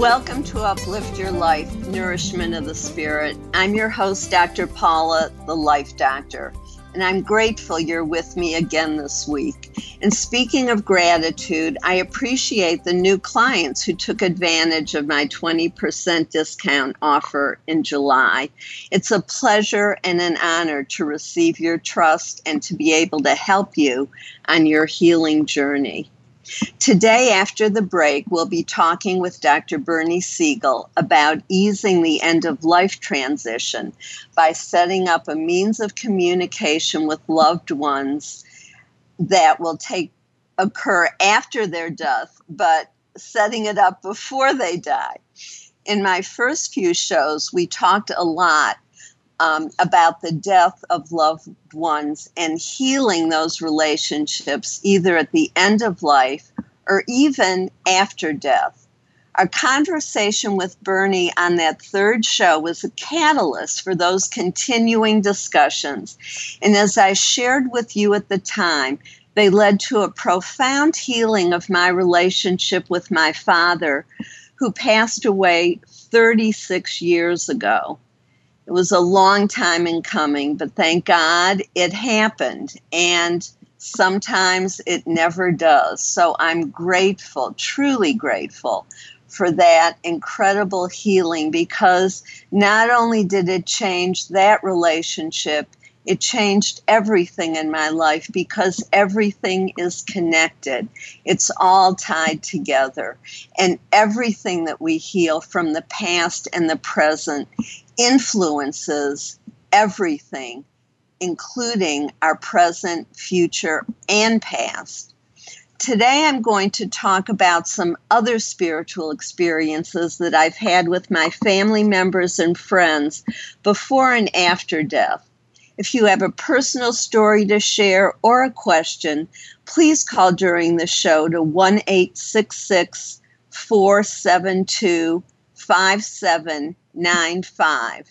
Welcome to Uplift Your Life, Nourishment of the Spirit. I'm your host, Dr. Paula, the Life Doctor, and I'm grateful you're with me again this week. And speaking of gratitude, I appreciate the new clients who took advantage of my 20% discount offer in July. It's a pleasure and an honor to receive your trust and to be able to help you on your healing journey. Today, after the break, we'll be talking with Dr. Bernie Siegel about easing the end of life transition by setting up a means of communication with loved ones that will take occur after their death, but setting it up before they die. In my first few shows, we talked a lot um, about the death of loved ones and healing those relationships either at the end of life or even after death. Our conversation with Bernie on that third show was a catalyst for those continuing discussions. And as I shared with you at the time, they led to a profound healing of my relationship with my father, who passed away 36 years ago. It was a long time in coming, but thank God it happened. And sometimes it never does. So I'm grateful, truly grateful for that incredible healing because not only did it change that relationship, it changed everything in my life because everything is connected. It's all tied together. And everything that we heal from the past and the present influences everything, including our present, future, and past. Today, I'm going to talk about some other spiritual experiences that I've had with my family members and friends before and after death. If you have a personal story to share or a question, please call during the show to 1 472 5795.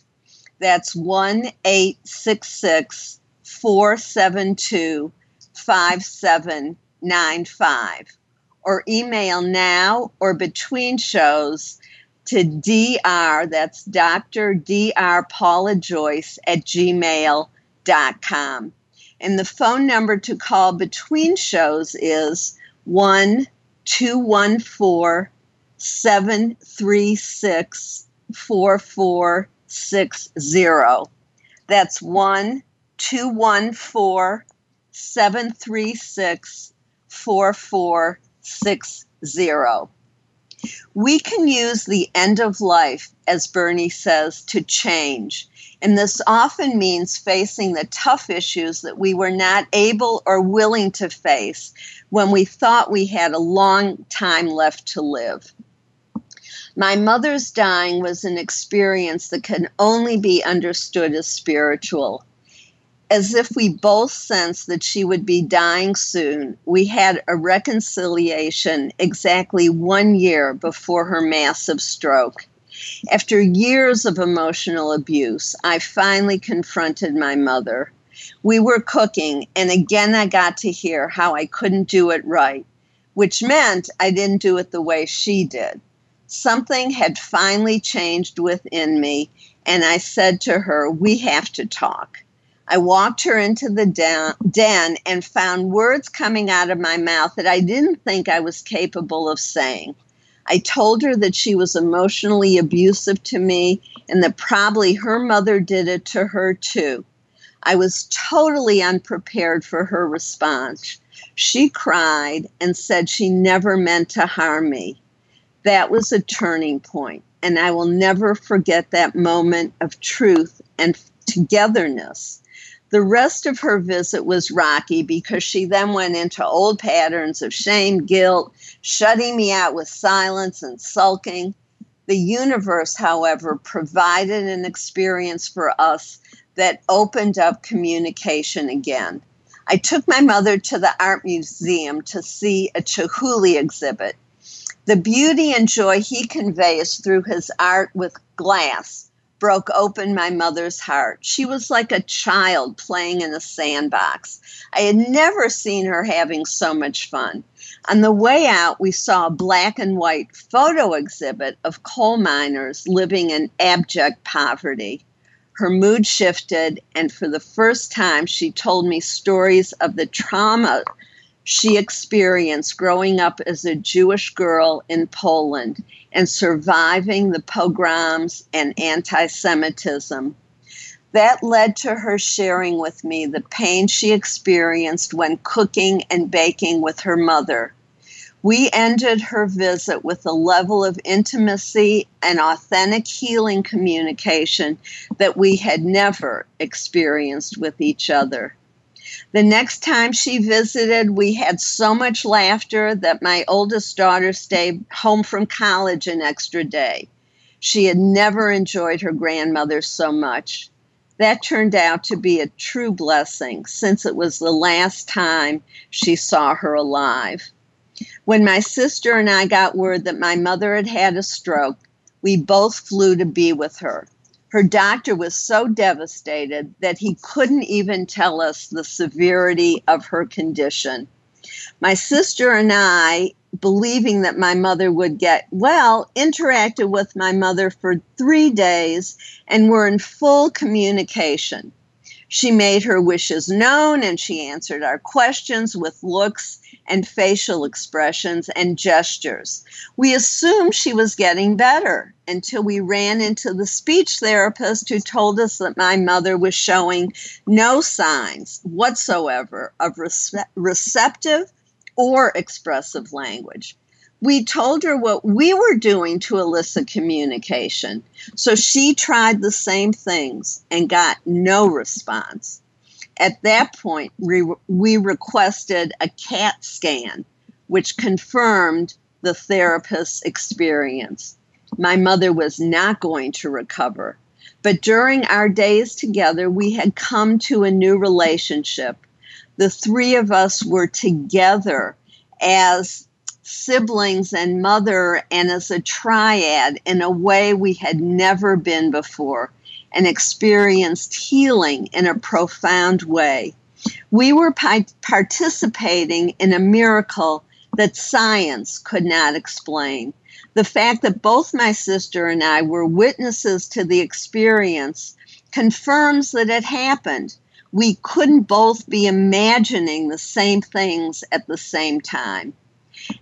That's 1 866 472 5795. Or email now or between shows to dr, that's Dr. Dr. Paula Joyce at gmail.com com. And the phone number to call between shows is 1 214 736 4460. That's 1 214 736 4460. We can use the end of life, as Bernie says, to change. And this often means facing the tough issues that we were not able or willing to face when we thought we had a long time left to live. My mother's dying was an experience that can only be understood as spiritual. As if we both sensed that she would be dying soon, we had a reconciliation exactly one year before her massive stroke. After years of emotional abuse, I finally confronted my mother. We were cooking, and again I got to hear how I couldn't do it right, which meant I didn't do it the way she did. Something had finally changed within me, and I said to her, We have to talk. I walked her into the den and found words coming out of my mouth that I didn't think I was capable of saying. I told her that she was emotionally abusive to me and that probably her mother did it to her too. I was totally unprepared for her response. She cried and said she never meant to harm me. That was a turning point, and I will never forget that moment of truth and togetherness. The rest of her visit was rocky because she then went into old patterns of shame, guilt, shutting me out with silence and sulking. The universe, however, provided an experience for us that opened up communication again. I took my mother to the art museum to see a Chihuly exhibit. The beauty and joy he conveys through his art with glass broke open my mother's heart. She was like a child playing in a sandbox. I had never seen her having so much fun. On the way out, we saw a black and white photo exhibit of coal miners living in abject poverty. Her mood shifted, and for the first time, she told me stories of the trauma she experienced growing up as a Jewish girl in Poland and surviving the pogroms and anti Semitism. That led to her sharing with me the pain she experienced when cooking and baking with her mother. We ended her visit with a level of intimacy and authentic healing communication that we had never experienced with each other. The next time she visited, we had so much laughter that my oldest daughter stayed home from college an extra day. She had never enjoyed her grandmother so much. That turned out to be a true blessing since it was the last time she saw her alive. When my sister and I got word that my mother had had a stroke, we both flew to be with her. Her doctor was so devastated that he couldn't even tell us the severity of her condition. My sister and I, believing that my mother would get well, interacted with my mother for three days and were in full communication. She made her wishes known and she answered our questions with looks and facial expressions and gestures. We assumed she was getting better until we ran into the speech therapist who told us that my mother was showing no signs whatsoever of rece- receptive or expressive language. We told her what we were doing to elicit communication. So she tried the same things and got no response at that point, we, we requested a CAT scan, which confirmed the therapist's experience. My mother was not going to recover. But during our days together, we had come to a new relationship. The three of us were together as siblings and mother and as a triad in a way we had never been before and experienced healing in a profound way. We were participating in a miracle that science could not explain. The fact that both my sister and I were witnesses to the experience confirms that it happened. We couldn't both be imagining the same things at the same time.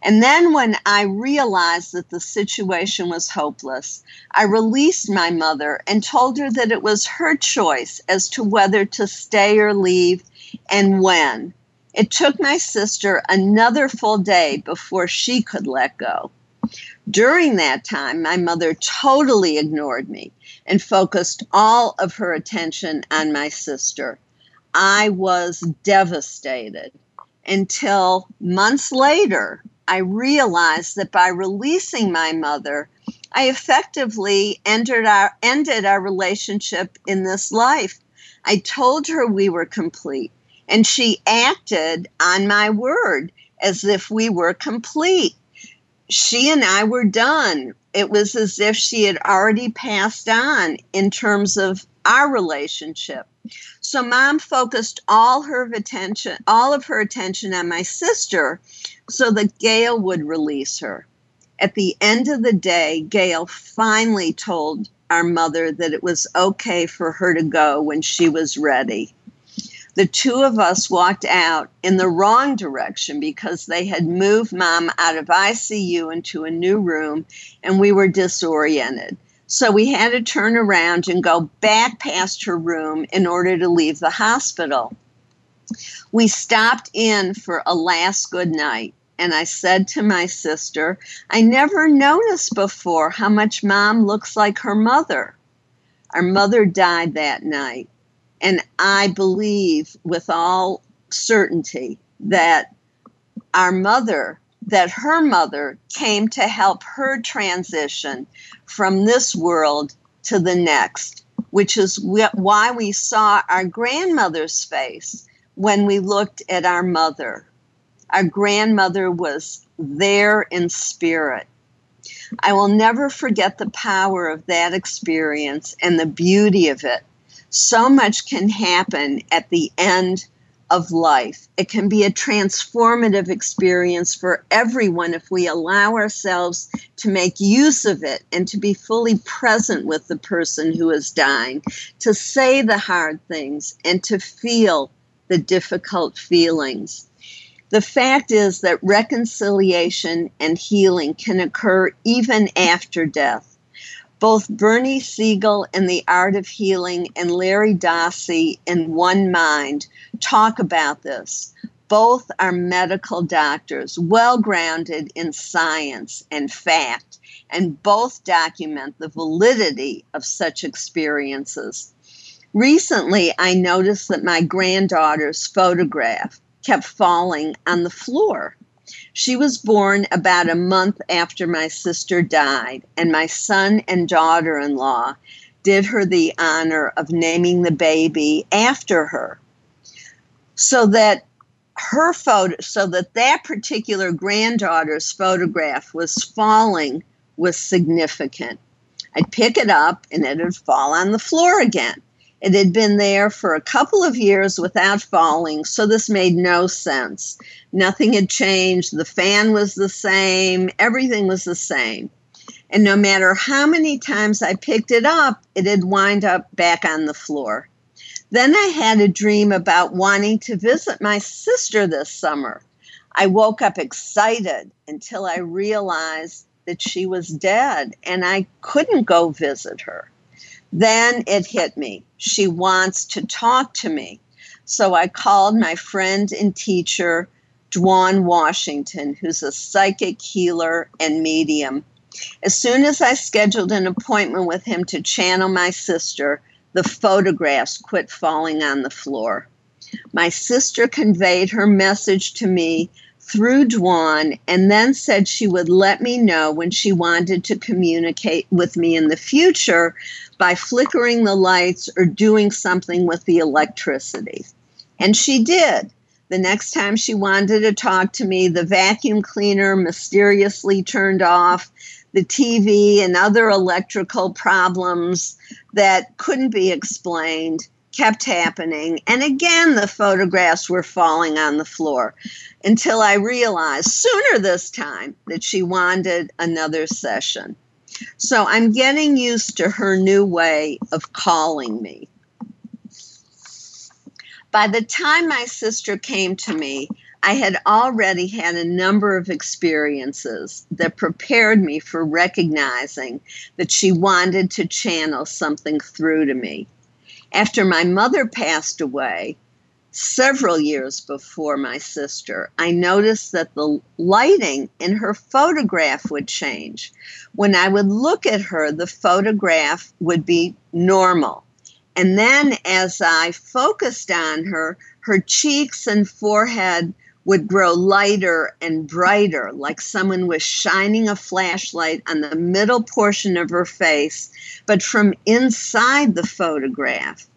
And then when I realized that the situation was hopeless, I released my mother and told her that it was her choice as to whether to stay or leave and when. It took my sister another full day before she could let go. During that time, my mother totally ignored me and focused all of her attention on my sister. I was devastated until months later I realized that by releasing my mother, I effectively ended our, ended our relationship in this life. I told her we were complete, and she acted on my word as if we were complete. She and I were done. It was as if she had already passed on in terms of our relationship. So mom focused all her attention, all of her attention on my sister so that Gail would release her. At the end of the day, Gail finally told our mother that it was okay for her to go when she was ready. The two of us walked out in the wrong direction because they had moved mom out of ICU into a new room and we were disoriented. So we had to turn around and go back past her room in order to leave the hospital. We stopped in for a last good night and I said to my sister, I never noticed before how much mom looks like her mother. Our mother died that night, and I believe with all certainty that our mother, that her mother came to help her transition from this world to the next, which is why we saw our grandmother's face when we looked at our mother our grandmother was there in spirit. I will never forget the power of that experience and the beauty of it. So much can happen at the end of life. It can be a transformative experience for everyone if we allow ourselves to make use of it and to be fully present with the person who is dying, to say the hard things and to feel the difficult feelings. The fact is that reconciliation and healing can occur even after death. Both Bernie Siegel in The Art of Healing and Larry Dossey in One Mind talk about this. Both are medical doctors, well grounded in science and fact, and both document the validity of such experiences. Recently, I noticed that my granddaughter's photograph, kept falling on the floor. She was born about a month after my sister died, and my son and daughter in law did her the honor of naming the baby after her. So that her photo, so that that particular granddaughter's photograph was falling was significant. I'd pick it up and it would fall on the floor again. It had been there for a couple of years without falling, so this made no sense. Nothing had changed. The fan was the same. Everything was the same. And no matter how many times I picked it up, it had wind up back on the floor. Then I had a dream about wanting to visit my sister this summer. I woke up excited until I realized that she was dead and I couldn't go visit her. Then it hit me. She wants to talk to me. So I called my friend and teacher, Dwan Washington, who's a psychic healer and medium. As soon as I scheduled an appointment with him to channel my sister, the photographs quit falling on the floor. My sister conveyed her message to me through Dwan and then said she would let me know when she wanted to communicate with me in the future by flickering the lights or doing something with the electricity. And she did. The next time she wanted to talk to me, the vacuum cleaner mysteriously turned off, the TV and other electrical problems that couldn't be explained kept happening. And again, the photographs were falling on the floor until I realized sooner this time that she wanted another session. So I'm getting used to her new way of calling me. By the time my sister came to me, I had already had a number of experiences that prepared me for recognizing that she wanted to channel something through to me. After my mother passed away, several years before my sister, I noticed that the lighting in her photograph would change. When I would look at her, the photograph would be normal. And then as I focused on her, her cheeks and forehead would grow lighter and brighter, like someone was shining a flashlight on the middle portion of her face, but from inside the photograph.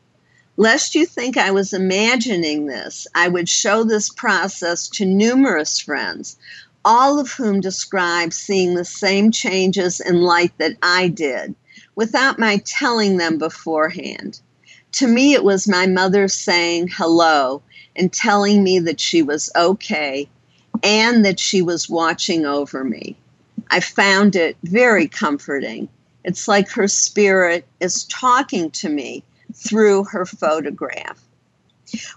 Lest you think I was imagining this, I would show this process to numerous friends, all of whom describe seeing the same changes in light that I did, without my telling them beforehand. To me, it was my mother saying hello and telling me that she was okay and that she was watching over me. I found it very comforting. It's like her spirit is talking to me through her photograph.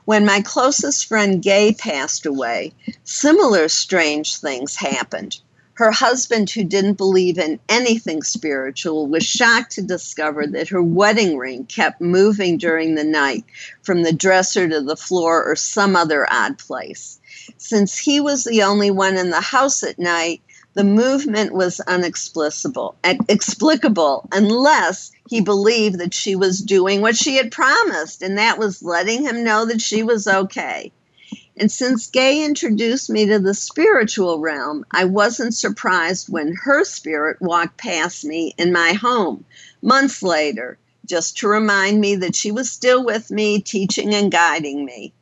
When my closest friend Gay passed away, similar strange things happened. Her husband, who didn't believe in anything spiritual, was shocked to discover that her wedding ring kept moving during the night from the dresser to the floor or some other odd place. Since he was the only one in the house at night, the movement was unexplicable, explicable unless he believed that she was doing what she had promised, and that was letting him know that she was okay. And since Gay introduced me to the spiritual realm, I wasn't surprised when her spirit walked past me in my home months later, just to remind me that she was still with me, teaching and guiding me.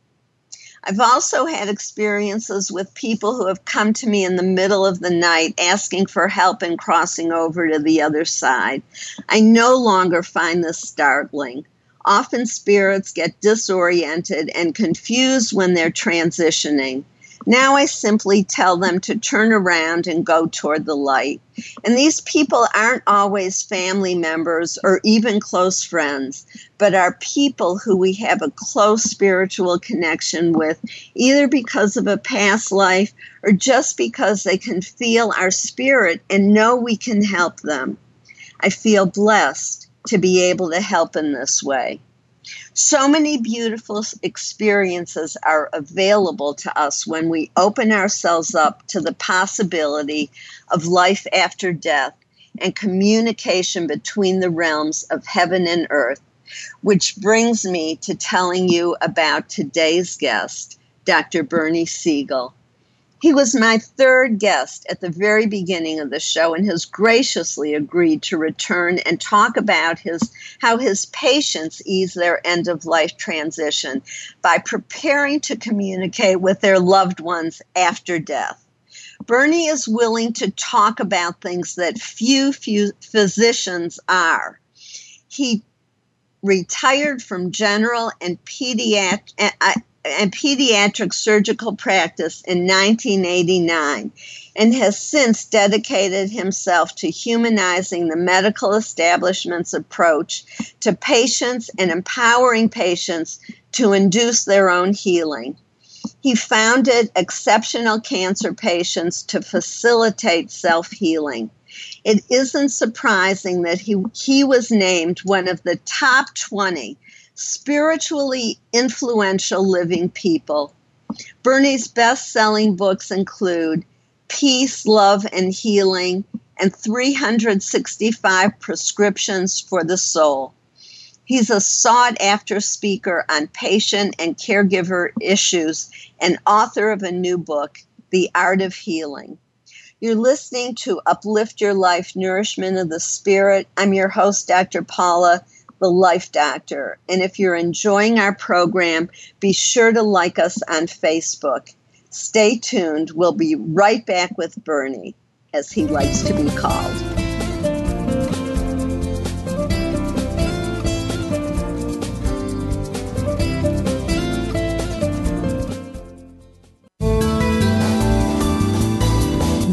I've also had experiences with people who have come to me in the middle of the night asking for help in crossing over to the other side. I no longer find this startling. Often spirits get disoriented and confused when they're transitioning. Now I simply tell them to turn around and go toward the light. And these people aren't always family members or even close friends, but are people who we have a close spiritual connection with, either because of a past life or just because they can feel our spirit and know we can help them. I feel blessed to be able to help in this way. So many beautiful experiences are available to us when we open ourselves up to the possibility of life after death and communication between the realms of heaven and earth. Which brings me to telling you about today's guest, Dr. Bernie Siegel. He was my third guest at the very beginning of the show and has graciously agreed to return and talk about his how his patients ease their end of life transition by preparing to communicate with their loved ones after death. Bernie is willing to talk about things that few, few physicians are. He retired from general and pediatric and pediatric surgical practice in 1989 and has since dedicated himself to humanizing the medical establishment's approach to patients and empowering patients to induce their own healing. He founded Exceptional Cancer Patients to facilitate self healing. It isn't surprising that he, he was named one of the top 20 spiritually influential living people. Bernie's best selling books include Peace, Love, and Healing and 365 Prescriptions for the Soul. He's a sought after speaker on patient and caregiver issues and author of a new book, The Art of Healing. You're listening to Uplift Your Life Nourishment of the Spirit. I'm your host, Dr. Paula the Life Doctor. And if you're enjoying our program, be sure to like us on Facebook. Stay tuned. We'll be right back with Bernie, as he likes to be called.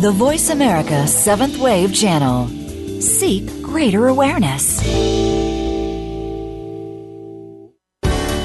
The Voice America Seventh Wave Channel. Seek greater awareness.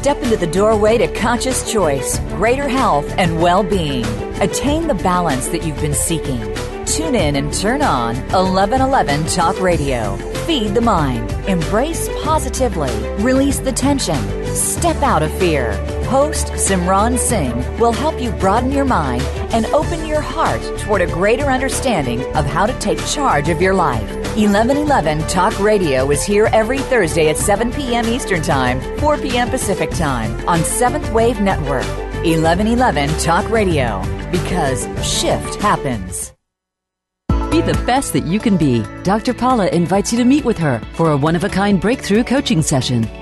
Step into the doorway to conscious choice, greater health, and well being. Attain the balance that you've been seeking. Tune in and turn on 1111 Talk Radio. Feed the mind. Embrace positively. Release the tension. Step out of fear. Host Simran Singh will help you broaden your mind and open your heart toward a greater understanding of how to take charge of your life. 1111 Talk Radio is here every Thursday at 7 p.m. Eastern Time, 4 p.m. Pacific Time on Seventh Wave Network. 1111 Talk Radio, because shift happens. Be the best that you can be. Dr. Paula invites you to meet with her for a one of a kind breakthrough coaching session.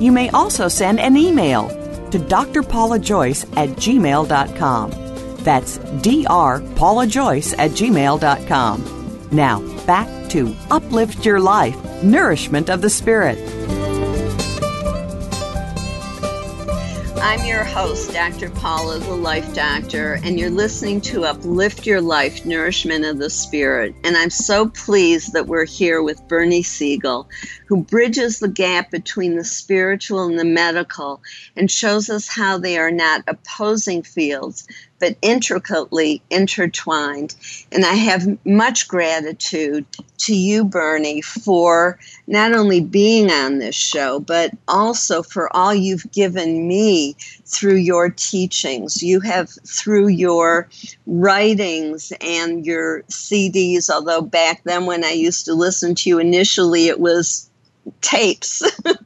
you may also send an email to drpaulajoyce at gmail.com. That's drpaulajoyce at gmail.com. Now, back to Uplift Your Life, Nourishment of the Spirit. I'm your host, Dr. Paula, the Life Doctor, and you're listening to Uplift Your Life, Nourishment of the Spirit. And I'm so pleased that we're here with Bernie Siegel, who bridges the gap between the spiritual and the medical and shows us how they are not opposing fields, but intricately intertwined. And I have much gratitude to you, Bernie, for not only being on this show, but also for all you've given me through your teachings. You have, through your writings and your CDs, although back then when I used to listen to you initially, it was tapes.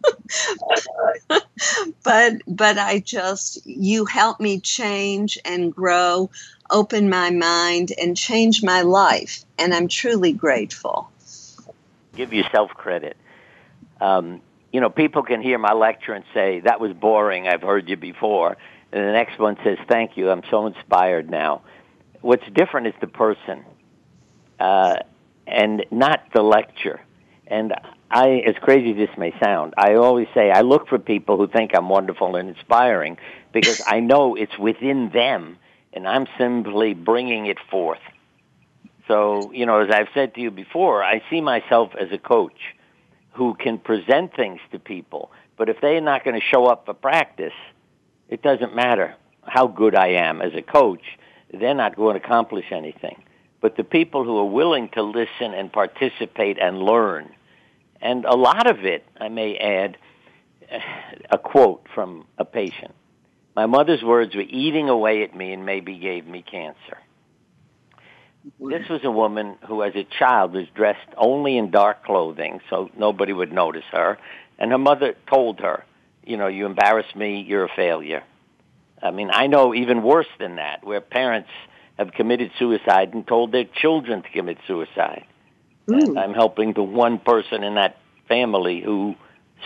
But but i just you help me change and grow open my mind and change my life and i'm truly grateful. Give yourself credit. Um, you know people can hear my lecture and say that was boring i've heard you before. And the next one says thank you i'm so inspired now. What's different is the person uh, and not the lecture and I, as crazy as this may sound, I always say I look for people who think I'm wonderful and inspiring because I know it's within them, and I'm simply bringing it forth. So, you know, as I've said to you before, I see myself as a coach who can present things to people, but if they're not going to show up for practice, it doesn't matter how good I am as a coach. They're not going to accomplish anything. But the people who are willing to listen and participate and learn, and a lot of it, I may add, a quote from a patient. My mother's words were eating away at me and maybe gave me cancer. This was a woman who, as a child, was dressed only in dark clothing, so nobody would notice her. And her mother told her, you know, you embarrass me, you're a failure. I mean, I know even worse than that, where parents have committed suicide and told their children to commit suicide. And I'm helping the one person in that family who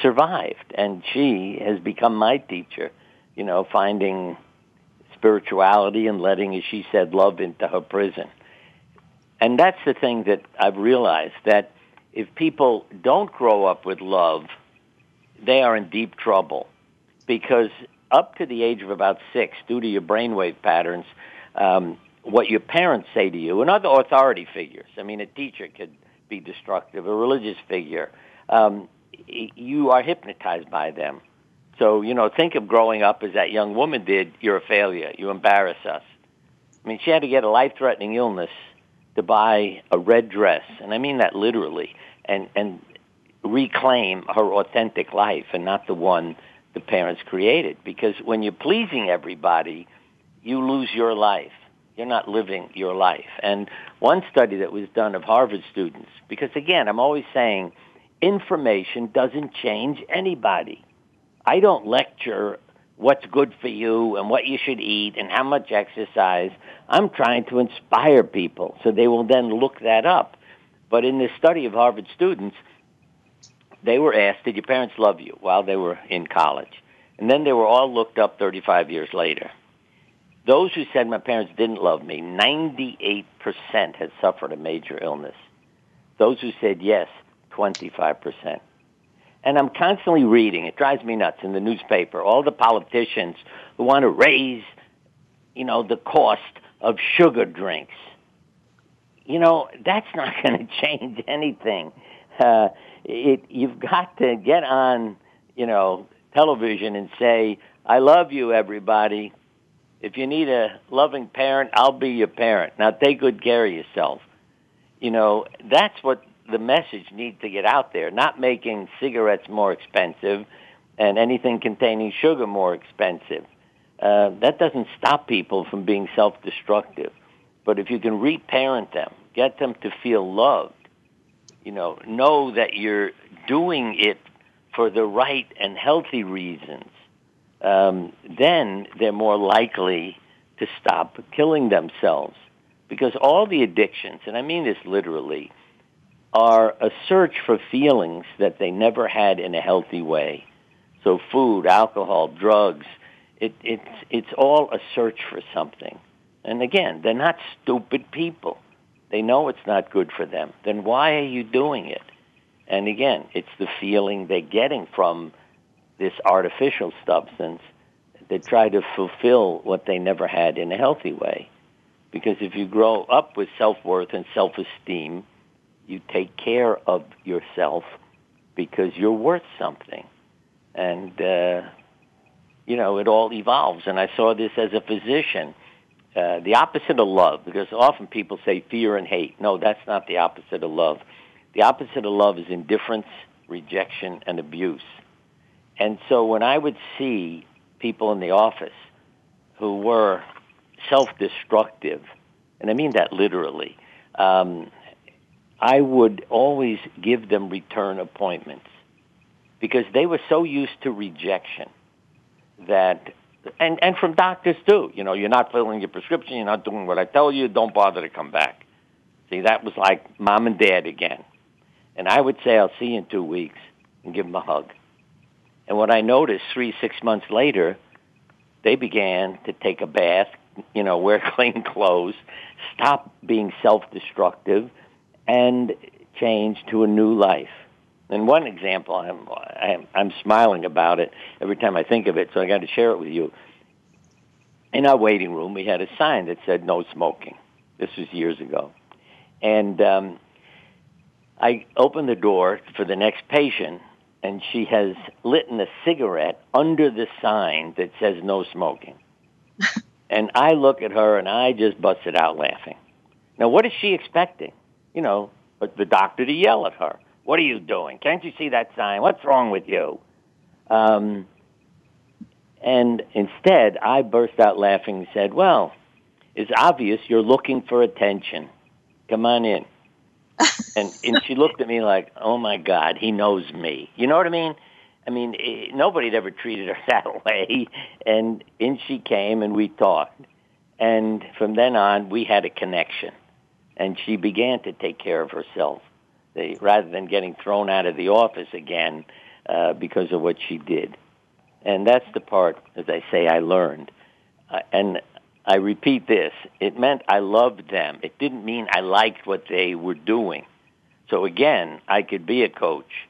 survived, and she has become my teacher. You know, finding spirituality and letting, as she said, love into her prison. And that's the thing that I've realized that if people don't grow up with love, they are in deep trouble because up to the age of about six, due to your brainwave patterns, um, what your parents say to you and other authority figures. I mean, a teacher could be destructive, a religious figure. Um, you are hypnotized by them. So, you know, think of growing up as that young woman did. You're a failure. You embarrass us. I mean, she had to get a life-threatening illness to buy a red dress, and I mean that literally, and and reclaim her authentic life and not the one the parents created. Because when you're pleasing everybody, you lose your life. You're not living your life. And one study that was done of Harvard students, because again, I'm always saying information doesn't change anybody. I don't lecture what's good for you and what you should eat and how much exercise. I'm trying to inspire people so they will then look that up. But in this study of Harvard students, they were asked, did your parents love you while they were in college? And then they were all looked up 35 years later those who said my parents didn't love me, 98% had suffered a major illness. Those who said yes, 25%. And I'm constantly reading, it drives me nuts in the newspaper, all the politicians who want to raise, you know, the cost of sugar drinks. You know, that's not going to change anything. Uh, it, you've got to get on, you know, television and say, I love you, everybody. If you need a loving parent, I'll be your parent. Now take good care of yourself. You know, that's what the message needs to get out there, not making cigarettes more expensive and anything containing sugar more expensive. Uh, that doesn't stop people from being self-destructive. But if you can reparent them, get them to feel loved, you know, know that you're doing it for the right and healthy reasons, um, then they're more likely to stop killing themselves. Because all the addictions, and I mean this literally, are a search for feelings that they never had in a healthy way. So food, alcohol, drugs, it, it's, it's all a search for something. And again, they're not stupid people. They know it's not good for them. Then why are you doing it? And again, it's the feeling they're getting from this artificial substance that try to fulfill what they never had in a healthy way. Because if you grow up with self-worth and self-esteem, you take care of yourself because you're worth something. And, uh, you know, it all evolves. And I saw this as a physician. Uh, the opposite of love, because often people say fear and hate. No, that's not the opposite of love. The opposite of love is indifference, rejection, and abuse. And so when I would see people in the office who were self-destructive, and I mean that literally, um, I would always give them return appointments because they were so used to rejection that and and from doctors too. You know, you're not filling your prescription, you're not doing what I tell you, don't bother to come back. See, that was like mom and dad again. And I would say I'll see you in 2 weeks and give them a hug. And what I noticed 3 6 months later, they began to take a bath, you know, wear clean clothes, stop being self-destructive and change to a new life. And one example, I'm, I'm, I'm smiling about it every time I think of it, so I got to share it with you. In our waiting room, we had a sign that said no smoking. This was years ago. And um, I opened the door for the next patient, and she has lit a cigarette under the sign that says no smoking. and I look at her, and I just busted out laughing. Now, what is she expecting? you know, the doctor to yell at her. What are you doing? Can't you see that sign? What's wrong with you? Um, and instead, I burst out laughing and said, well, it's obvious you're looking for attention. Come on in. And, and she looked at me like, oh my God, he knows me. You know what I mean? I mean, it, nobody had ever treated her that way. And in she came and we talked. And from then on, we had a connection and she began to take care of herself they, rather than getting thrown out of the office again uh, because of what she did. And that's the part, as I say, I learned. Uh, and I repeat this, it meant I loved them. It didn't mean I liked what they were doing. So again, I could be a coach,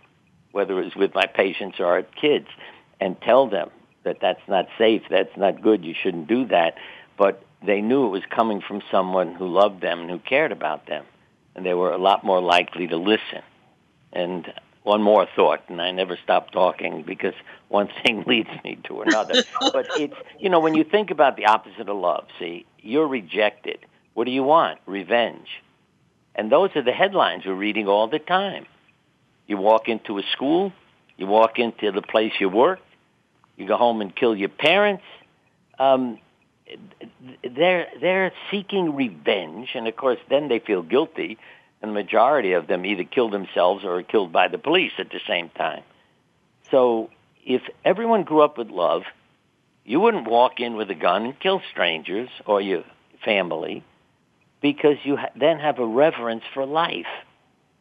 whether it was with my patients or kids, and tell them that that's not safe, that's not good, you shouldn't do that. But they knew it was coming from someone who loved them and who cared about them. And they were a lot more likely to listen. And one more thought, and I never stop talking because one thing leads me to another. but it's, you know, when you think about the opposite of love, see, you're rejected. What do you want? Revenge. And those are the headlines we're reading all the time. You walk into a school, you walk into the place you work, you go home and kill your parents. Um, they're they're seeking revenge, and of course, then they feel guilty, and the majority of them either killed themselves or are killed by the police at the same time. So, if everyone grew up with love, you wouldn't walk in with a gun and kill strangers or your family, because you ha- then have a reverence for life.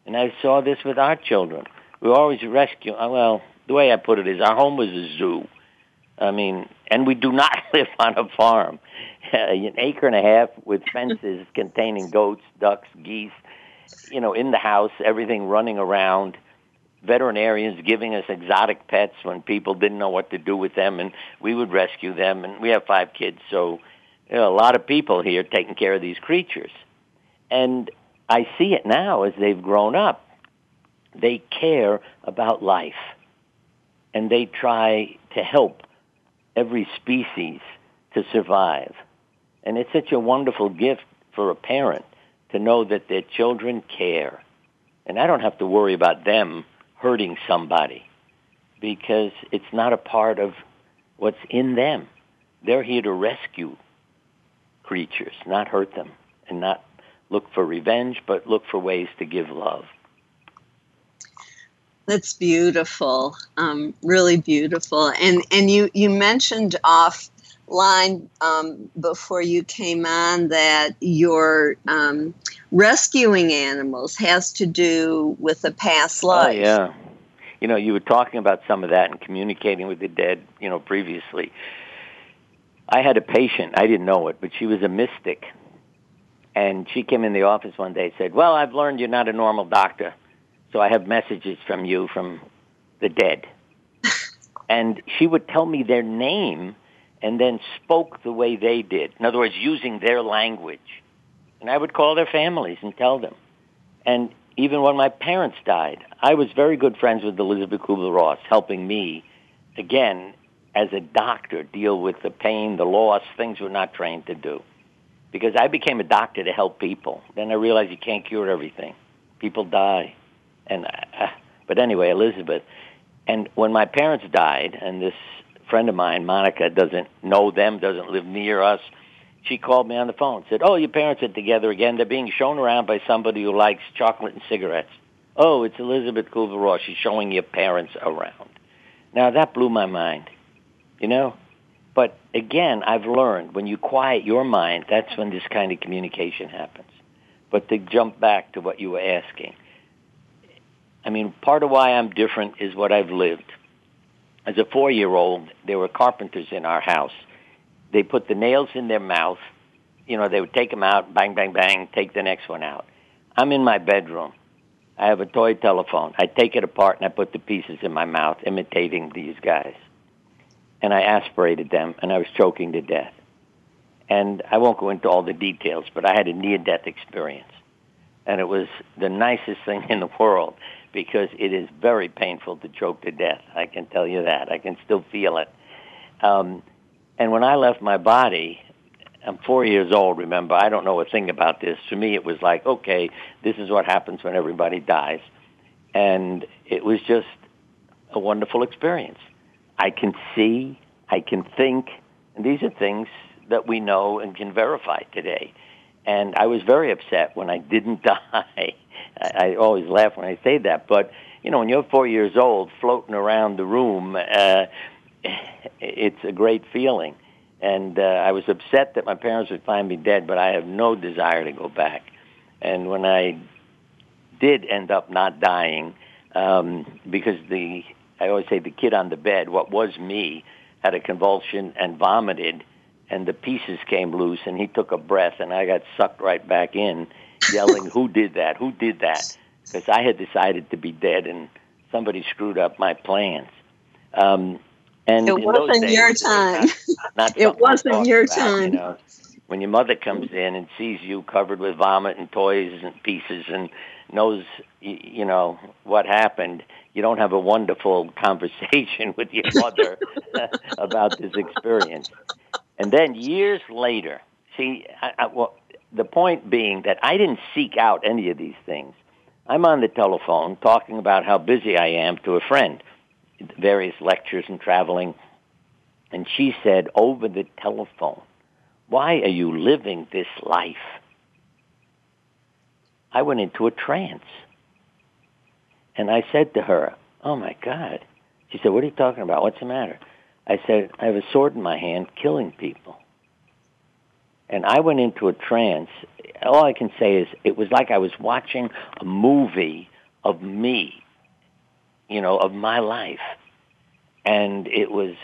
And I saw this with our children. We always rescue. Uh, well, the way I put it is, our home was a zoo I mean, and we do not live on a farm. an acre and a half with fences containing goats, ducks, geese, you know, in the house, everything running around. Veterinarians giving us exotic pets when people didn't know what to do with them, and we would rescue them. And we have five kids, so you know, a lot of people here taking care of these creatures. And I see it now as they've grown up. They care about life, and they try to help every species to survive. And it's such a wonderful gift for a parent to know that their children care. And I don't have to worry about them hurting somebody because it's not a part of what's in them. They're here to rescue creatures, not hurt them, and not look for revenge, but look for ways to give love. That's beautiful, um, really beautiful. And and you you mentioned offline um, before you came on that your um, rescuing animals has to do with a past life. Oh yeah, you know you were talking about some of that and communicating with the dead. You know previously, I had a patient. I didn't know it, but she was a mystic, and she came in the office one day and said, "Well, I've learned you're not a normal doctor." So I have messages from you from the dead. and she would tell me their name and then spoke the way they did. In other words, using their language. And I would call their families and tell them. And even when my parents died, I was very good friends with Elizabeth Kubler-Ross, helping me, again, as a doctor, deal with the pain, the loss, things we're not trained to do. Because I became a doctor to help people. Then I realized you can't cure everything. People die and uh, but anyway, Elizabeth. And when my parents died, and this friend of mine, Monica, doesn't know them, doesn't live near us, she called me on the phone. Said, "Oh, your parents are together again. They're being shown around by somebody who likes chocolate and cigarettes." Oh, it's Elizabeth Kubler-Ross. She's showing your parents around. Now that blew my mind, you know. But again, I've learned when you quiet your mind, that's when this kind of communication happens. But to jump back to what you were asking, I mean, part of why I'm different is what I've lived. As a four-year-old, there were carpenters in our house. They put the nails in their mouth. You know, they would take them out, bang, bang, bang, take the next one out. I'm in my bedroom. I have a toy telephone. I take it apart and I put the pieces in my mouth, imitating these guys. And I aspirated them, and I was choking to death. And I won't go into all the details, but I had a near-death experience. And it was the nicest thing in the world because it is very painful to choke to death. I can tell you that. I can still feel it. Um, and when I left my body, I'm four years old, remember. I don't know a thing about this. To me, it was like, okay, this is what happens when everybody dies. And it was just a wonderful experience. I can see, I can think, and these are things that we know and can verify today. And I was very upset when I didn't die. I, I always laugh when I say that, but you know, when you're four years old, floating around the room, uh, it's a great feeling. And uh, I was upset that my parents would find me dead, but I have no desire to go back. And when I did end up not dying, um, because the I always say the kid on the bed, what was me, had a convulsion and vomited, and the pieces came loose, and he took a breath, and I got sucked right back in yelling, "Who did that? Who did that?" Because I had decided to be dead, and somebody screwed up my plans. Um, and it wasn't days, your time. Not, not it wasn't your about, time. You know, when your mother comes in and sees you covered with vomit and toys and pieces and knows you know what happened you don't have a wonderful conversation with your mother about this experience and then years later see I, I, well, the point being that I didn't seek out any of these things. I'm on the telephone talking about how busy I am to a friend, various lectures and traveling. And she said over the telephone, why are you living this life? I went into a trance. And I said to her, oh my God. She said, what are you talking about? What's the matter? I said, I have a sword in my hand killing people and I went into a trance. All I can say is it was like I was watching a movie of me, you know, of my life. And it was,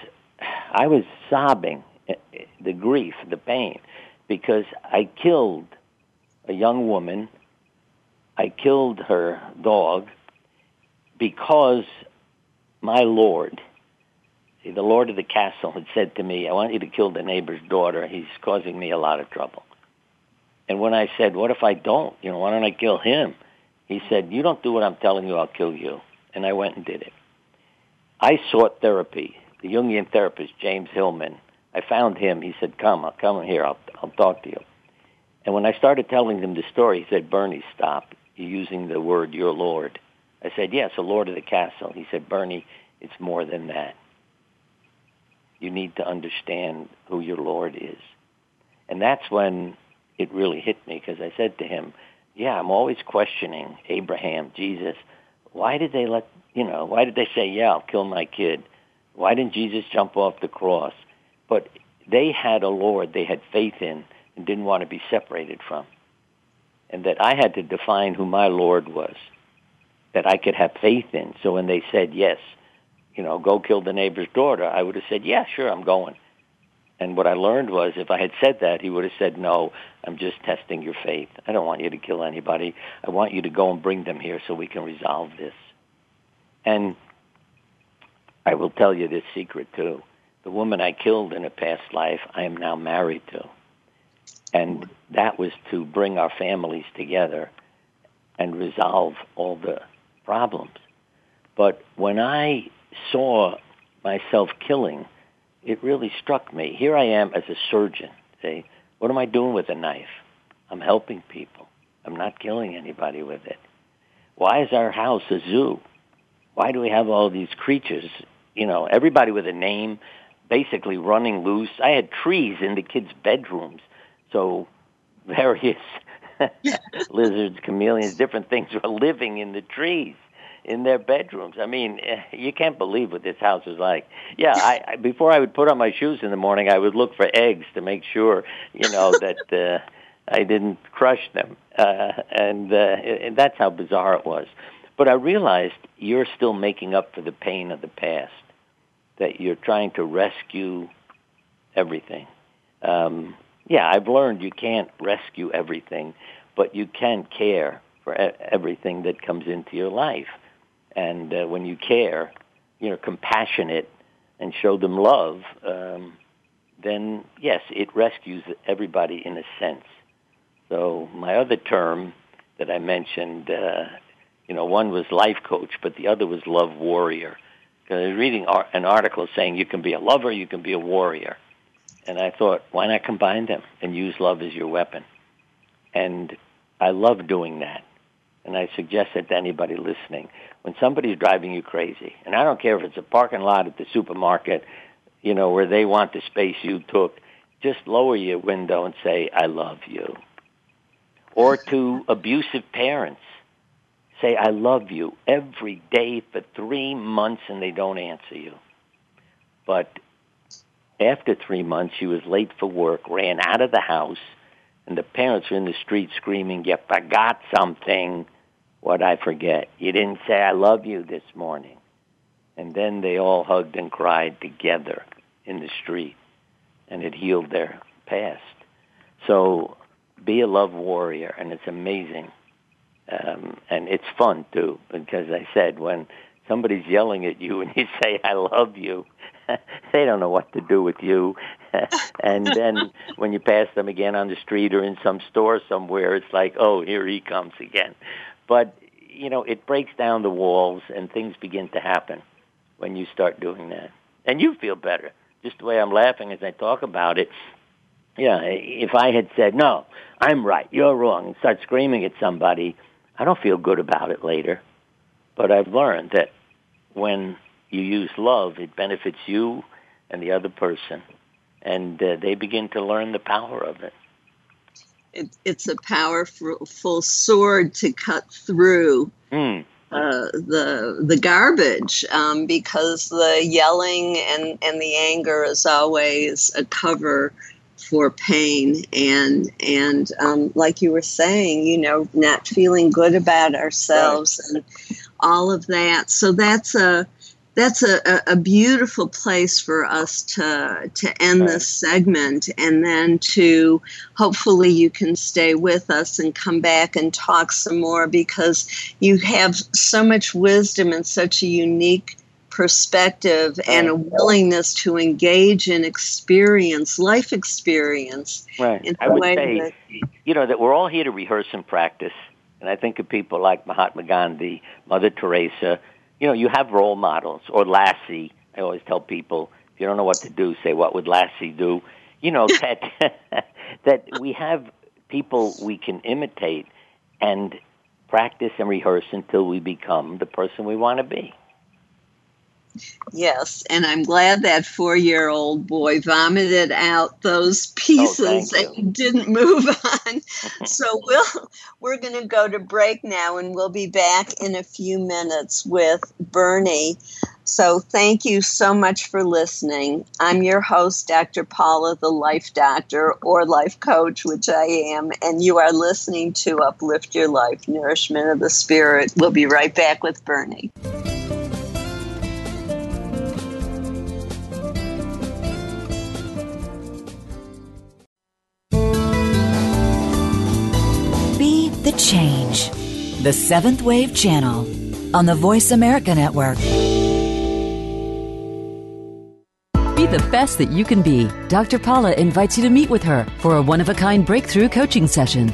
I was sobbing eh, eh, the grief, the pain, because I killed a young woman. I killed her dog because my Lord, the Lord of the castle had said to me, I want you to kill the neighbor's daughter. He's causing me a lot of trouble. And when I said, what if I don't? You know, why don't I kill him? He said, you don't do what I'm telling you, I'll kill you. And I went and did it. I sought therapy. The Jungian therapist, James Hillman, I found him. He said, come, I'll come here. I'll, I'll talk to you. And when I started telling him the story, he said, Bernie, stop. You're using the word your Lord. I said, yes, the Lord of the castle. He said, Bernie, it's more than that. You need to understand who your Lord is. And that's when it really hit me because I said to him, yeah, I'm always questioning Abraham, Jesus. Why did they let, you know, why did they say, yeah, I'll kill my kid? Why didn't Jesus jump off the cross? But they had a Lord they had faith in and didn't want to be separated from. And that I had to define who my Lord was, that I could have faith in. So when they said, yes, you know, go kill the neighbor's daughter, I would have said, yeah, sure, I'm going. And what I learned was if I had said that, he would have said, no, I'm just testing your faith. I don't want you to kill anybody. I want you to go and bring them here so we can resolve this. And I will tell you this secret too. The woman I killed in a past life, I am now married to. And that was to bring our families together and resolve all the problems. But when I saw myself killing, it really struck me. Here I am as a surgeon. Say, what am I doing with a knife? I'm helping people. I'm not killing anybody with it. Why is our house a zoo? Why do we have all these creatures? You know, everybody with a name, basically running loose. I had trees in the kids' bedrooms, so various lizards, chameleons, different things were living in the trees in their bedrooms. I mean, eh, you can't believe what this house is like. Yeah, I, I before I would put on my shoes in the morning, I would look for eggs to make sure, you know, that uh, I didn't crush them, uh, and, uh, and that's how bizarre it was. But I realized you're still making up for the pain of the past. That you're trying to rescue everything. Um, yeah, I've learned you can't rescue everything, but you can care for everything that comes into your life. And uh, when you care, you know, compassionate and show them love, um, then yes, it rescues everybody in a sense. So my other term that I mentioned, uh, you know, one was life coach, but the other was love warrior. Because I was reading an article saying you can be a lover, you can be a warrior. And I thought, why not combine them and use love as your weapon? And I love doing that. And I suggest it to anybody listening when somebody's driving you crazy, and I don't care if it's a parking lot at the supermarket, you know, where they want the space you took, just lower your window and say, I love you. Or to abusive parents, say, I love you every day for three months and they don't answer you. But after three months, she was late for work, ran out of the house, and the parents were in the street screaming, you forgot something what I forget. You didn't say I love you this morning. And then they all hugged and cried together in the street, and it healed their past. So be a love warrior, and it's amazing. Um, and it's fun, too, because I said when somebody's yelling at you and you say, I love you, they don't know what to do with you. and then when you pass them again on the street or in some store somewhere, it's like, oh, here he comes again. But, you know, it breaks down the walls and things begin to happen when you start doing that. And you feel better. Just the way I'm laughing as I talk about it. Yeah, if I had said, no, I'm right, you're wrong, and start screaming at somebody, I don't feel good about it later. But I've learned that when you use love, it benefits you and the other person. And uh, they begin to learn the power of it it, it's a powerful sword to cut through mm. uh, the the garbage um, because the yelling and, and the anger is always a cover for pain and and um, like you were saying, you know, not feeling good about ourselves right. and all of that. So that's a that's a, a, beautiful place for us to to end this segment and then to hopefully you can stay with us and come back and talk some more because you have so much wisdom and such a unique perspective and a willingness to engage in experience, life experience. Right. I would say, that, you know, that we're all here to rehearse and practice. And I think of people like Mahatma Gandhi, Mother Teresa. You know, you have role models or Lassie. I always tell people, if you don't know what to do, say, what would Lassie do? You know, that, that we have people we can imitate and practice and rehearse until we become the person we want to be. Yes, and I'm glad that four year old boy vomited out those oh, pieces oh, and didn't move on. so we'll we're gonna go to break now and we'll be back in a few minutes with Bernie. So thank you so much for listening. I'm your host, Dr. Paula, the life doctor or life coach, which I am, and you are listening to Uplift Your Life, Nourishment of the Spirit. We'll be right back with Bernie. The Seventh Wave Channel on the Voice America Network. Be the best that you can be. Dr. Paula invites you to meet with her for a one of a kind breakthrough coaching session.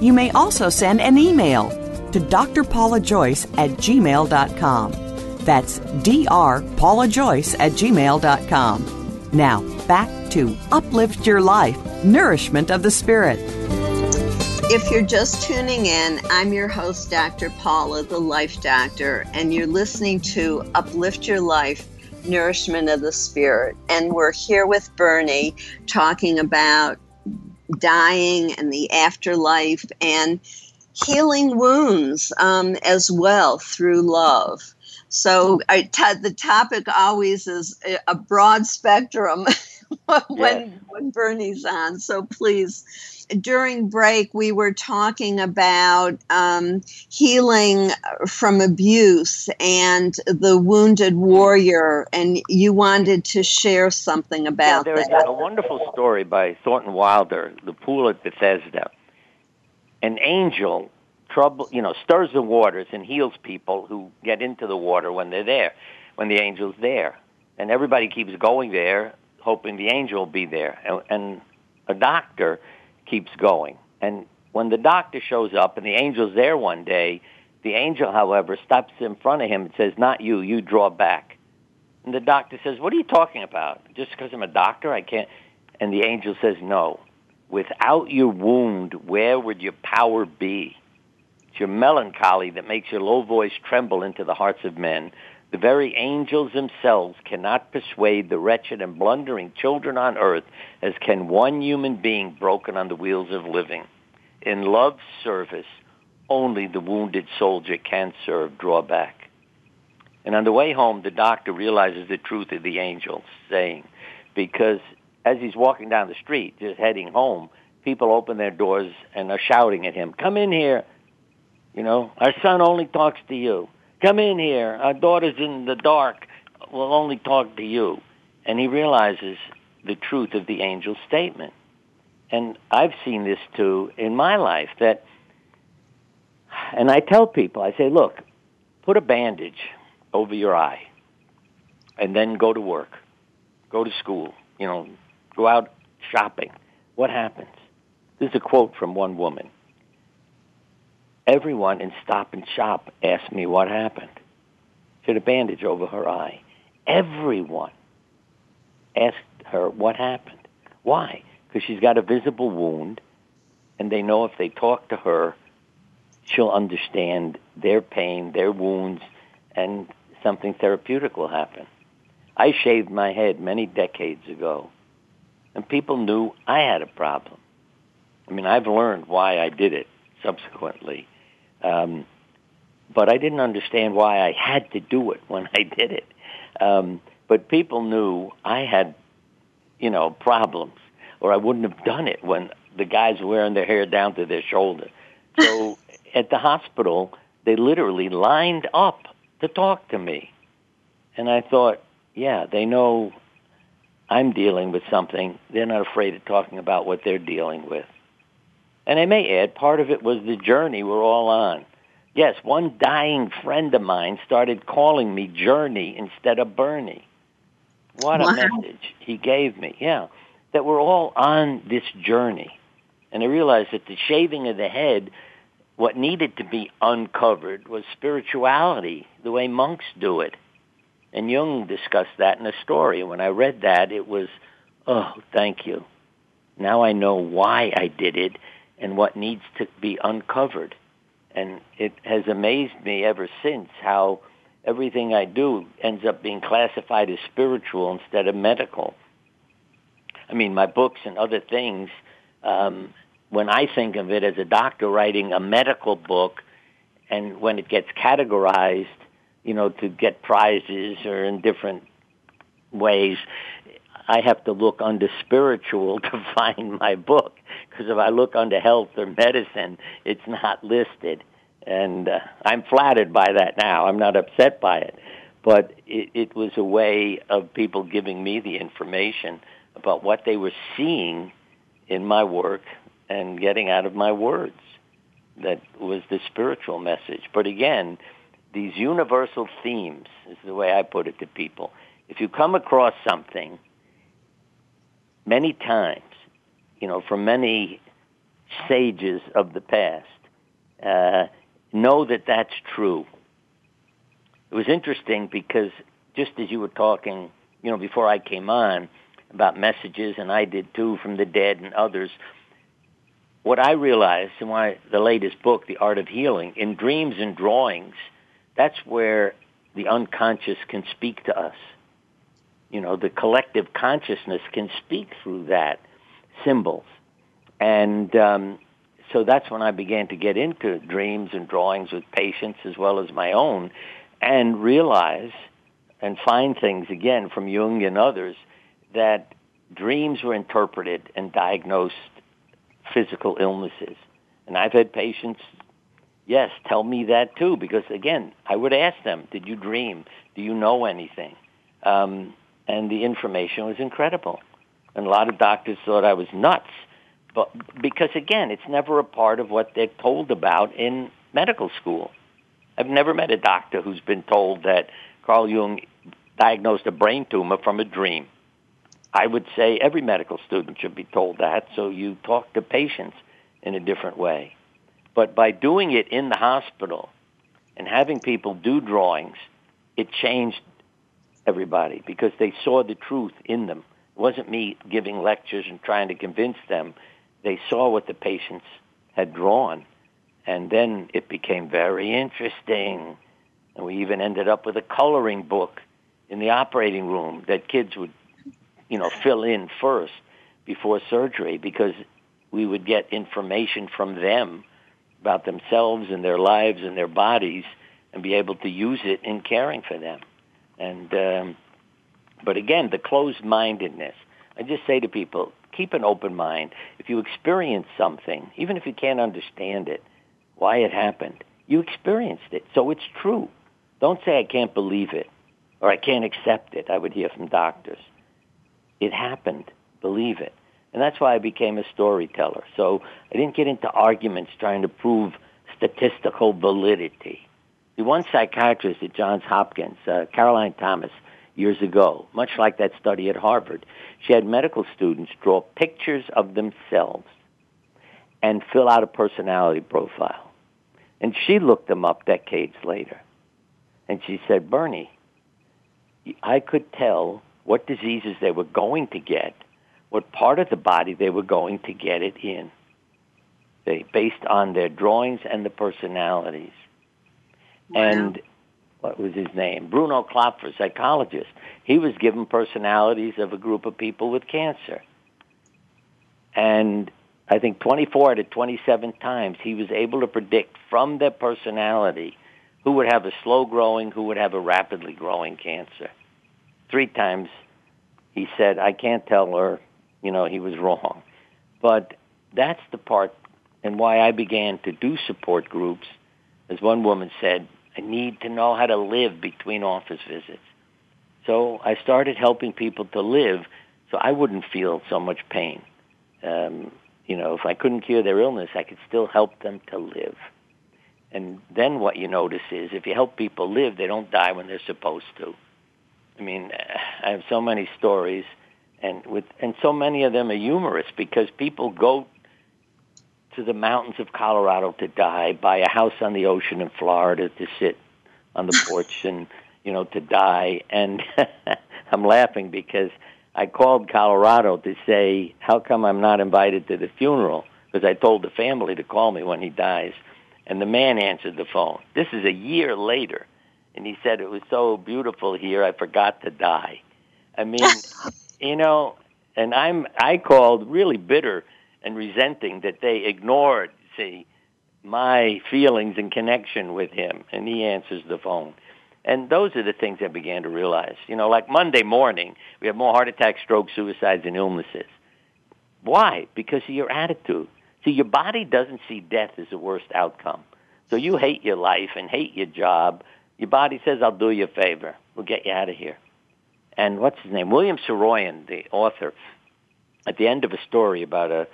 you may also send an email to drpaulajoyce at gmail.com. That's drpaulajoyce at gmail.com. Now, back to Uplift Your Life, Nourishment of the Spirit. If you're just tuning in, I'm your host, Dr. Paula, the Life Doctor, and you're listening to Uplift Your Life, Nourishment of the Spirit. And we're here with Bernie talking about dying and the afterlife and healing wounds um, as well through love. So the topic always is a broad spectrum when, when Bernie's on. So please during break, we were talking about um, healing from abuse and the wounded warrior, and you wanted to share something about yeah, there's that. a wonderful story by Thornton Wilder, The Pool at Bethesda. An angel trouble, you know, stirs the waters and heals people who get into the water when they're there, when the angel's there, and everybody keeps going there, hoping the angel will be there, and, and a doctor keeps going. And when the doctor shows up and the angel's there one day, the angel, however, stops in front of him and says, Not you, you draw back. And the doctor says, What are you talking about? Just because I'm a doctor, I can't. And the angel says, No. Without your wound, where would your power be? It's your melancholy that makes your low voice tremble into the hearts of men. The very angels themselves cannot persuade the wretched and blundering children on earth as can one human being broken on the wheels of living. In love's service, only the wounded soldier can serve drawback. And on the way home, the doctor realizes the truth of the angel's saying, because as he's walking down the street, just heading home, people open their doors and are shouting at him, "Come in here! You know, our son only talks to you. Come in here. Our daughter's in the dark. Will only talk to you." And he realizes the truth of the angel's statement. And I've seen this too in my life that, and I tell people, I say, look, put a bandage over your eye and then go to work, go to school, you know, go out shopping. What happens? This is a quote from one woman. Everyone in Stop and Shop asked me what happened. She had a bandage over her eye. Everyone asked her what happened. Why? Because she's got a visible wound, and they know if they talk to her, she'll understand their pain, their wounds, and something therapeutic will happen. I shaved my head many decades ago, and people knew I had a problem. I mean, I've learned why I did it subsequently, um, but I didn't understand why I had to do it when I did it. Um, but people knew I had, you know, problems, or I wouldn't have done it when the guys were wearing their hair down to their shoulder. So at the hospital, they literally lined up to talk to me. And I thought, yeah, they know I'm dealing with something. They're not afraid of talking about what they're dealing with. And I may add, part of it was the journey we're all on. Yes, one dying friend of mine started calling me Journey instead of Bernie. What a wow. message he gave me. Yeah, that we're all on this journey. And I realized that the shaving of the head what needed to be uncovered was spirituality, the way monks do it. And Jung discussed that in a story. When I read that, it was, oh, thank you. Now I know why I did it and what needs to be uncovered. And it has amazed me ever since how everything I do ends up being classified as spiritual instead of medical. I mean, my books and other things um, when I think of it as a doctor writing a medical book, and when it gets categorized, you know, to get prizes or in different ways, I have to look under spiritual to find my book. Because if I look under health or medicine, it's not listed. And uh, I'm flattered by that now. I'm not upset by it. But it, it was a way of people giving me the information about what they were seeing in my work and getting out of my words. That was the spiritual message. But again, these universal themes is the way I put it to people. If you come across something many times, you know, from many sages of the past, uh, know that that's true. It was interesting because just as you were talking, you know, before I came on about messages, and I did too from the dead and others, what I realized in my the latest book, The Art of Healing, in dreams and drawings, that's where the unconscious can speak to us. You know, the collective consciousness can speak through that symbols, and um, so that's when I began to get into dreams and drawings with patients as well as my own, and realize and find things again from Jung and others that dreams were interpreted and diagnosed physical illnesses. And I've had patients, yes, tell me that too, because again, I would ask them, did you dream? Do you know anything? Um, and the information was incredible. And a lot of doctors thought I was nuts. But because again, it's never a part of what they're told about in medical school. I've never met a doctor who's been told that Carl Jung diagnosed a brain tumor from a dream. I would say every medical student should be told that, so you talk to patients in a different way. But by doing it in the hospital and having people do drawings, it changed everybody because they saw the truth in them. It wasn't me giving lectures and trying to convince them. They saw what the patients had drawn, and then it became very interesting. And we even ended up with a coloring book in the operating room that kids would you know, fill in first before surgery because we would get information from them about themselves and their lives and their bodies and be able to use it in caring for them. And um, but again, the closed-mindedness. I just say to people, keep an open mind. If you experience something, even if you can't understand it, why it happened, you experienced it, so it's true. Don't say I can't believe it or I can't accept it. I would hear from doctors. It happened. Believe it. And that's why I became a storyteller. So I didn't get into arguments trying to prove statistical validity. The one psychiatrist at Johns Hopkins, uh, Caroline Thomas, years ago, much like that study at Harvard, she had medical students draw pictures of themselves and fill out a personality profile. And she looked them up decades later. And she said, Bernie, I could tell what diseases they were going to get, what part of the body they were going to get it in. Based on their drawings and the personalities. And what was his name? Bruno Klopfer, psychologist. He was given personalities of a group of people with cancer. And I think 24 to 27 times he was able to predict from their personality who would have a slow growing, who would have a rapidly growing cancer. Three times he said, I can't tell her, you know, he was wrong. But that's the part and why I began to do support groups. As one woman said, I need to know how to live between office visits. So I started helping people to live so I wouldn't feel so much pain. Um, you know, if I couldn't cure their illness, I could still help them to live. And then what you notice is if you help people live, they don't die when they're supposed to. I mean, I have so many stories, and with and so many of them are humorous because people go to the mountains of Colorado to die, buy a house on the ocean in Florida to sit on the porch and you know to die. And I'm laughing because I called Colorado to say, how come I'm not invited to the funeral? Because I told the family to call me when he dies. And the man answered the phone. This is a year later. And he said, it was so beautiful here, I forgot to die. I mean, you know, and I'm, I called really bitter and resenting that they ignored, see, my feelings and connection with him. And he answers the phone. And those are the things I began to realize. You know, like Monday morning, we have more heart attacks, strokes, suicides, and illnesses. Why? Because of your attitude. See, your body doesn't see death as the worst outcome. So you hate your life and hate your job. Your body says, I'll do you a favor. We'll get you out of here. And what's his name? William Saroyan, the author, at the end of a story about a,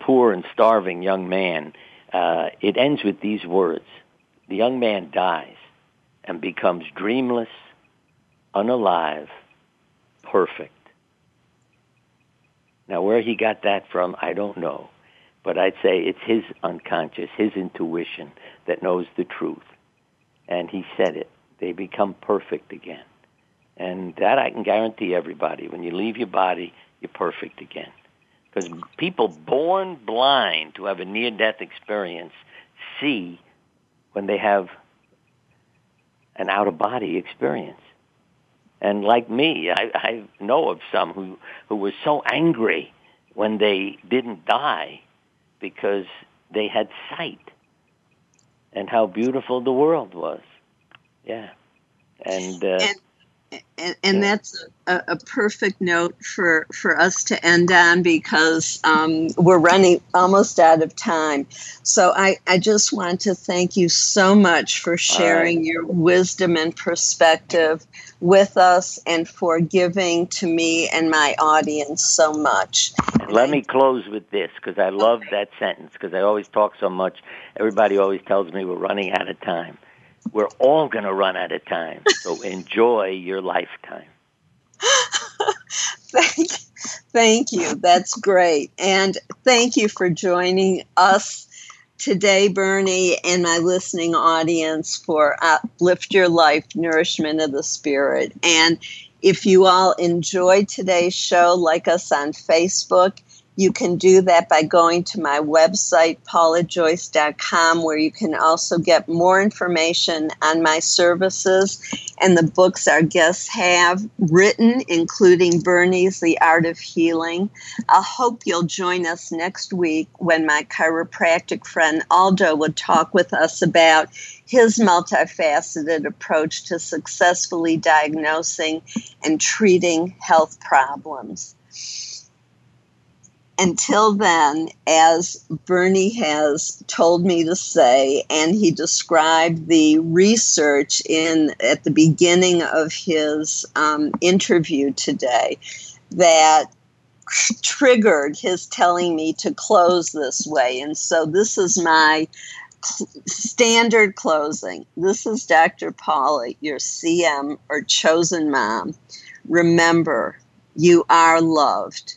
poor and starving young man, uh, it ends with these words. The young man dies and becomes dreamless, unalive, perfect. Now, where he got that from, I don't know. But I'd say it's his unconscious, his intuition that knows the truth. And he said it. They become perfect again. And that I can guarantee everybody. When you leave your body, you're perfect again. Because people born blind to have a near-death experience see when they have an out of body experience. And like me, I, I know of some who, who were so angry when they didn't die because they had sight and how beautiful the world was. Yeah. And, uh, and and, and that's a, a, perfect note for, for us to end on because um, we're running almost out of time. So I, I just want to thank you so much for sharing your wisdom and perspective with us and for giving to me and my audience so much. Let me close with this because I love okay. that sentence because I always talk so much. Everybody always tells me we're running out of time we're all going to run out of time. So enjoy your lifetime. thank, thank you. That's great. And thank you for joining us today, Bernie, and my listening audience for Uplift Your Life, Nourishment of the Spirit. And if you all enjoyed today's show, like us on Facebook You can do that by going to my website, paulajoyce.com, where you can also get more information on my services and the books our guests have written, including Bernie's The Art of Healing. I hope you'll join us next week when my chiropractic friend Aldo will talk with us about his multifaceted approach to successfully diagnosing and treating health problems until then, as Bernie has told me to say, and he described the research in at the beginning of his um, interview today, that triggered his telling me to close this way. And so this is my standard closing. This is Dr. Paula, your CM or chosen mom. Remember, you are loved